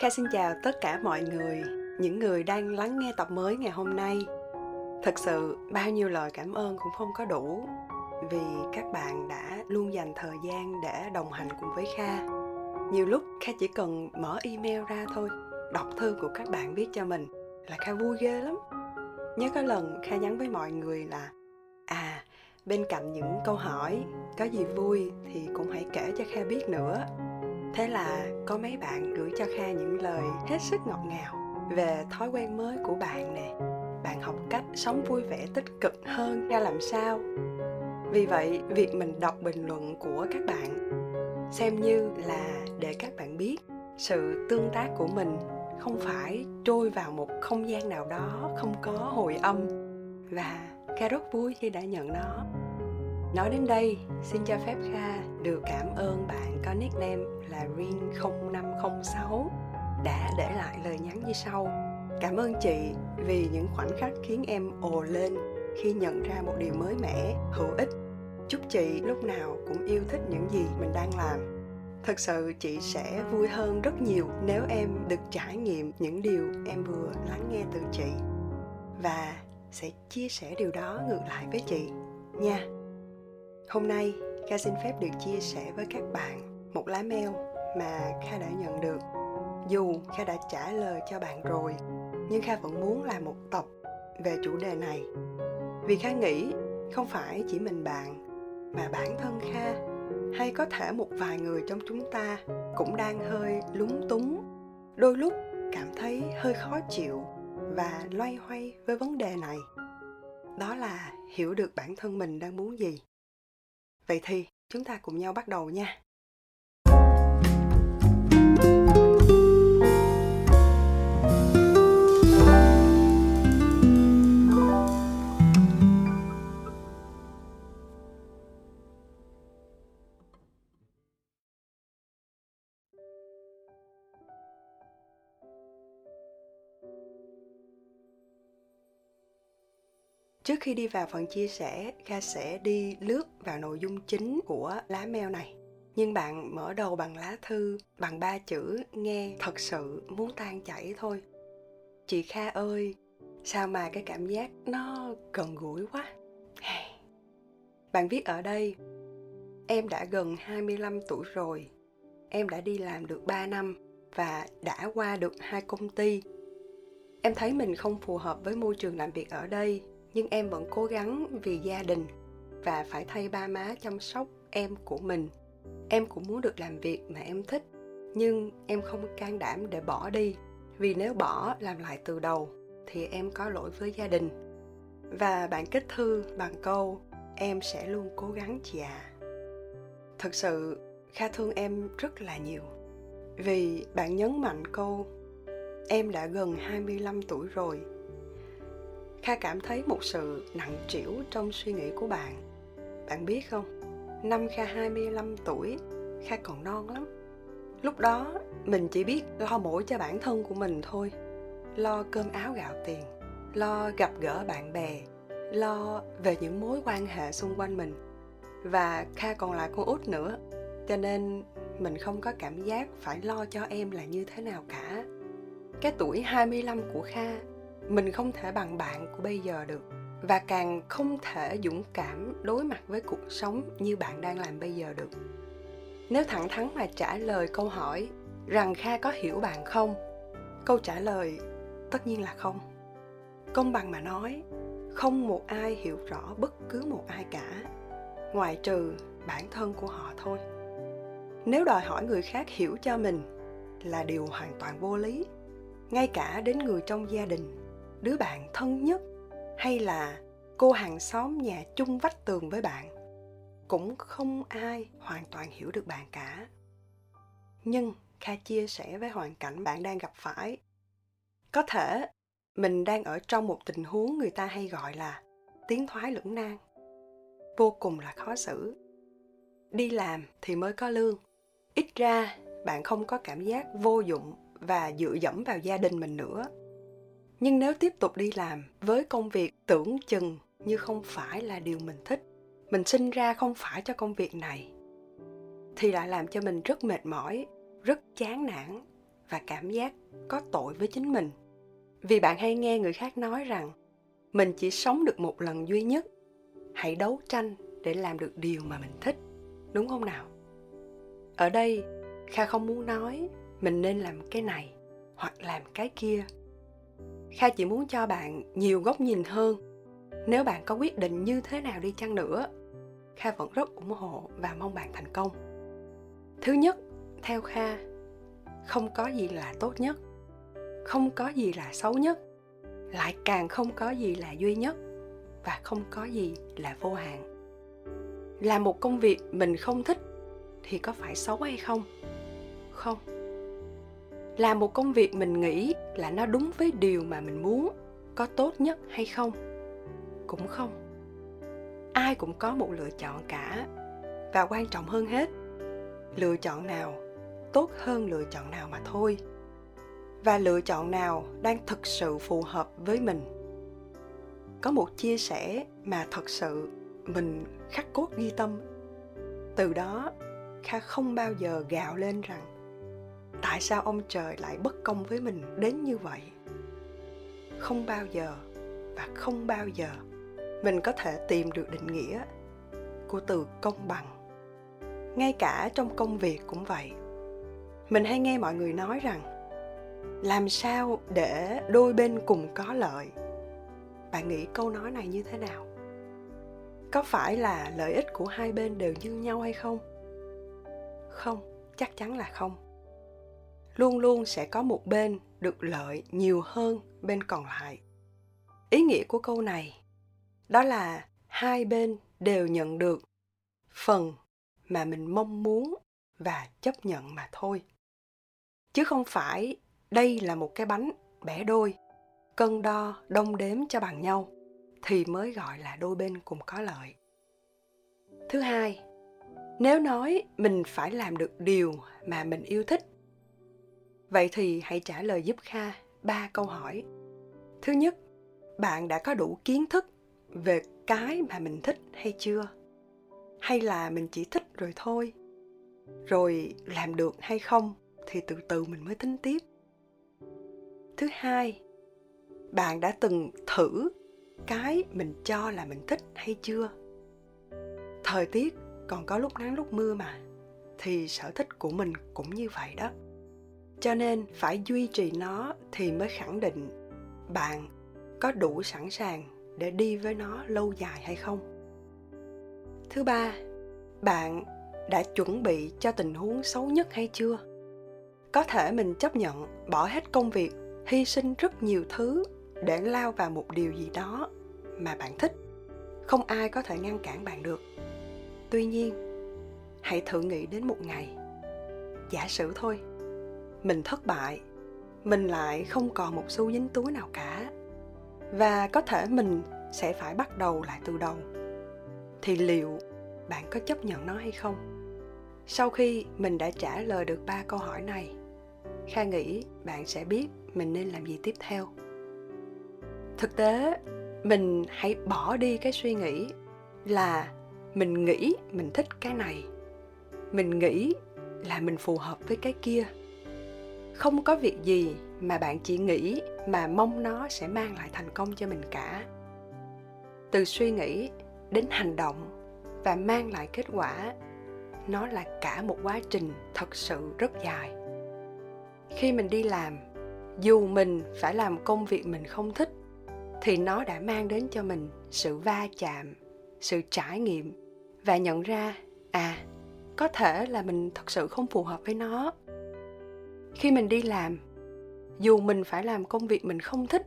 Kha xin chào tất cả mọi người, những người đang lắng nghe tập mới ngày hôm nay. Thật sự bao nhiêu lời cảm ơn cũng không có đủ vì các bạn đã luôn dành thời gian để đồng hành cùng với Kha. Nhiều lúc Kha chỉ cần mở email ra thôi, đọc thư của các bạn viết cho mình là Kha vui ghê lắm. Nhớ có lần Kha nhắn với mọi người là À, bên cạnh những câu hỏi có gì vui thì cũng hãy kể cho Kha biết nữa thế là có mấy bạn gửi cho kha những lời hết sức ngọt ngào về thói quen mới của bạn nè. Bạn học cách sống vui vẻ tích cực hơn ra làm sao. Vì vậy, việc mình đọc bình luận của các bạn, xem như là để các bạn biết sự tương tác của mình không phải trôi vào một không gian nào đó, không có hồi âm. Và kha rất vui khi đã nhận nó. Nói đến đây, xin cho phép Kha được cảm ơn bạn có nickname là Rin0506 đã để lại lời nhắn như sau. Cảm ơn chị vì những khoảnh khắc khiến em ồ lên khi nhận ra một điều mới mẻ, hữu ích. Chúc chị lúc nào cũng yêu thích những gì mình đang làm. Thật sự chị sẽ vui hơn rất nhiều nếu em được trải nghiệm những điều em vừa lắng nghe từ chị và sẽ chia sẻ điều đó ngược lại với chị nha. Hôm nay, Kha xin phép được chia sẻ với các bạn một lá mail mà Kha đã nhận được. Dù Kha đã trả lời cho bạn rồi, nhưng Kha vẫn muốn làm một tập về chủ đề này. Vì Kha nghĩ không phải chỉ mình bạn, mà bản thân Kha hay có thể một vài người trong chúng ta cũng đang hơi lúng túng, đôi lúc cảm thấy hơi khó chịu và loay hoay với vấn đề này. Đó là hiểu được bản thân mình đang muốn gì Vậy thì chúng ta cùng nhau bắt đầu nha. Trước khi đi vào phần chia sẻ, Kha sẽ đi lướt vào nội dung chính của lá mail này. Nhưng bạn mở đầu bằng lá thư, bằng ba chữ nghe thật sự muốn tan chảy thôi. Chị Kha ơi, sao mà cái cảm giác nó gần gũi quá. Bạn viết ở đây, em đã gần 25 tuổi rồi. Em đã đi làm được 3 năm và đã qua được hai công ty. Em thấy mình không phù hợp với môi trường làm việc ở đây nhưng em vẫn cố gắng vì gia đình và phải thay ba má chăm sóc em của mình. Em cũng muốn được làm việc mà em thích, nhưng em không can đảm để bỏ đi. Vì nếu bỏ, làm lại từ đầu, thì em có lỗi với gia đình. Và bạn kết thư bằng câu, em sẽ luôn cố gắng, chị ạ. À. thật sự, kha thương em rất là nhiều. Vì bạn nhấn mạnh câu, em đã gần 25 tuổi rồi Kha cảm thấy một sự nặng trĩu trong suy nghĩ của bạn. Bạn biết không, năm Kha 25 tuổi, Kha còn non lắm. Lúc đó, mình chỉ biết lo mỗi cho bản thân của mình thôi. Lo cơm áo gạo tiền, lo gặp gỡ bạn bè, lo về những mối quan hệ xung quanh mình. Và Kha còn là con út nữa, cho nên mình không có cảm giác phải lo cho em là như thế nào cả. Cái tuổi 25 của Kha mình không thể bằng bạn của bây giờ được. Và càng không thể dũng cảm đối mặt với cuộc sống như bạn đang làm bây giờ được. Nếu thẳng thắn mà trả lời câu hỏi rằng kha có hiểu bạn không? Câu trả lời tất nhiên là không. Công bằng mà nói, không một ai hiểu rõ bất cứ một ai cả, ngoài trừ bản thân của họ thôi. Nếu đòi hỏi người khác hiểu cho mình là điều hoàn toàn vô lý, ngay cả đến người trong gia đình đứa bạn thân nhất hay là cô hàng xóm nhà chung vách tường với bạn? Cũng không ai hoàn toàn hiểu được bạn cả. Nhưng kha chia sẻ với hoàn cảnh bạn đang gặp phải. Có thể mình đang ở trong một tình huống người ta hay gọi là tiến thoái lưỡng nan. Vô cùng là khó xử. Đi làm thì mới có lương. Ít ra bạn không có cảm giác vô dụng và dựa dẫm vào gia đình mình nữa nhưng nếu tiếp tục đi làm với công việc tưởng chừng như không phải là điều mình thích, mình sinh ra không phải cho công việc này, thì lại làm cho mình rất mệt mỏi, rất chán nản và cảm giác có tội với chính mình. Vì bạn hay nghe người khác nói rằng, mình chỉ sống được một lần duy nhất, hãy đấu tranh để làm được điều mà mình thích, đúng không nào? Ở đây, kha không muốn nói mình nên làm cái này hoặc làm cái kia kha chỉ muốn cho bạn nhiều góc nhìn hơn. Nếu bạn có quyết định như thế nào đi chăng nữa, kha vẫn rất ủng hộ và mong bạn thành công. Thứ nhất, theo kha, không có gì là tốt nhất. Không có gì là xấu nhất. Lại càng không có gì là duy nhất và không có gì là vô hạn. Làm một công việc mình không thích thì có phải xấu hay không? Không làm một công việc mình nghĩ là nó đúng với điều mà mình muốn, có tốt nhất hay không? Cũng không. Ai cũng có một lựa chọn cả, và quan trọng hơn hết, lựa chọn nào tốt hơn lựa chọn nào mà thôi. Và lựa chọn nào đang thực sự phù hợp với mình. Có một chia sẻ mà thật sự mình khắc cốt ghi tâm. Từ đó, kha không bao giờ gào lên rằng tại sao ông trời lại bất công với mình đến như vậy? Không bao giờ và không bao giờ mình có thể tìm được định nghĩa của từ công bằng. Ngay cả trong công việc cũng vậy. Mình hay nghe mọi người nói rằng, làm sao để đôi bên cùng có lợi? Bạn nghĩ câu nói này như thế nào? Có phải là lợi ích của hai bên đều như nhau hay không? Không, chắc chắn là không luôn luôn sẽ có một bên được lợi nhiều hơn bên còn lại. Ý nghĩa của câu này đó là hai bên đều nhận được phần mà mình mong muốn và chấp nhận mà thôi. Chứ không phải đây là một cái bánh bẻ đôi, cân đo, đong đếm cho bằng nhau thì mới gọi là đôi bên cùng có lợi. Thứ hai, nếu nói mình phải làm được điều mà mình yêu thích vậy thì hãy trả lời giúp kha ba câu hỏi. Thứ nhất, bạn đã có đủ kiến thức về cái mà mình thích hay chưa? Hay là mình chỉ thích rồi thôi? Rồi làm được hay không thì từ từ mình mới tính tiếp. Thứ hai, bạn đã từng thử cái mình cho là mình thích hay chưa? Thời tiết còn có lúc nắng lúc mưa mà, thì sở thích của mình cũng như vậy đó cho nên phải duy trì nó thì mới khẳng định bạn có đủ sẵn sàng để đi với nó lâu dài hay không. Thứ ba, bạn đã chuẩn bị cho tình huống xấu nhất hay chưa? Có thể mình chấp nhận bỏ hết công việc, hy sinh rất nhiều thứ để lao vào một điều gì đó mà bạn thích. Không ai có thể ngăn cản bạn được. Tuy nhiên, hãy thử nghĩ đến một ngày. Giả sử thôi mình thất bại, mình lại không còn một xu dính túi nào cả. Và có thể mình sẽ phải bắt đầu lại từ đầu. Thì liệu bạn có chấp nhận nó hay không? Sau khi mình đã trả lời được ba câu hỏi này, kha nghĩ bạn sẽ biết mình nên làm gì tiếp theo. Thực tế, mình hãy bỏ đi cái suy nghĩ là mình nghĩ mình thích cái này. Mình nghĩ là mình phù hợp với cái kia không có việc gì mà bạn chỉ nghĩ mà mong nó sẽ mang lại thành công cho mình cả. Từ suy nghĩ đến hành động và mang lại kết quả, nó là cả một quá trình thật sự rất dài. Khi mình đi làm, dù mình phải làm công việc mình không thích, thì nó đã mang đến cho mình sự va chạm, sự trải nghiệm và nhận ra à có thể là mình thật sự không phù hợp với nó khi mình đi làm, dù mình phải làm công việc mình không thích,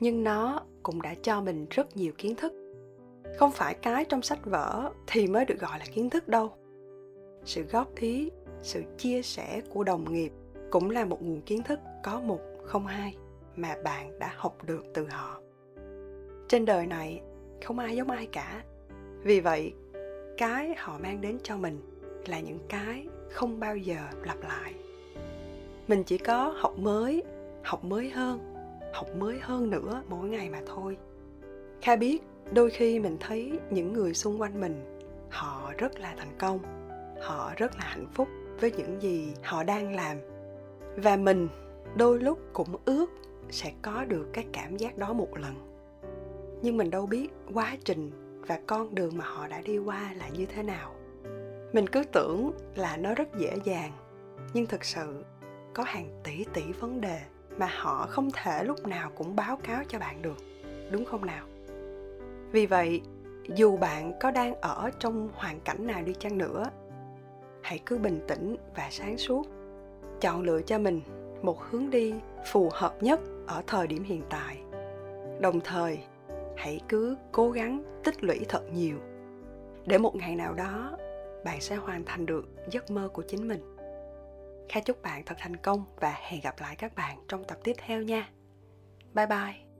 nhưng nó cũng đã cho mình rất nhiều kiến thức. Không phải cái trong sách vở thì mới được gọi là kiến thức đâu. Sự góp ý, sự chia sẻ của đồng nghiệp cũng là một nguồn kiến thức có một không hai mà bạn đã học được từ họ. Trên đời này, không ai giống ai cả. Vì vậy, cái họ mang đến cho mình là những cái không bao giờ lặp lại mình chỉ có học mới học mới hơn, học mới hơn nữa mỗi ngày mà thôi. Kha biết đôi khi mình thấy những người xung quanh mình, họ rất là thành công, họ rất là hạnh phúc với những gì họ đang làm. Và mình đôi lúc cũng ước sẽ có được cái cảm giác đó một lần. Nhưng mình đâu biết quá trình và con đường mà họ đã đi qua là như thế nào. Mình cứ tưởng là nó rất dễ dàng, nhưng thực sự có hàng tỷ tỷ vấn đề mà họ không thể lúc nào cũng báo cáo cho bạn được, đúng không nào? Vì vậy, dù bạn có đang ở trong hoàn cảnh nào đi chăng nữa, hãy cứ bình tĩnh và sáng suốt. Chọn lựa cho mình một hướng đi phù hợp nhất ở thời điểm hiện tại. Đồng thời, hãy cứ cố gắng tích lũy thật nhiều. Để một ngày nào đó, bạn sẽ hoàn thành được giấc mơ của chính mình kha chúc bạn thật thành công và hẹn gặp lại các bạn trong tập tiếp theo nha. Bye bye.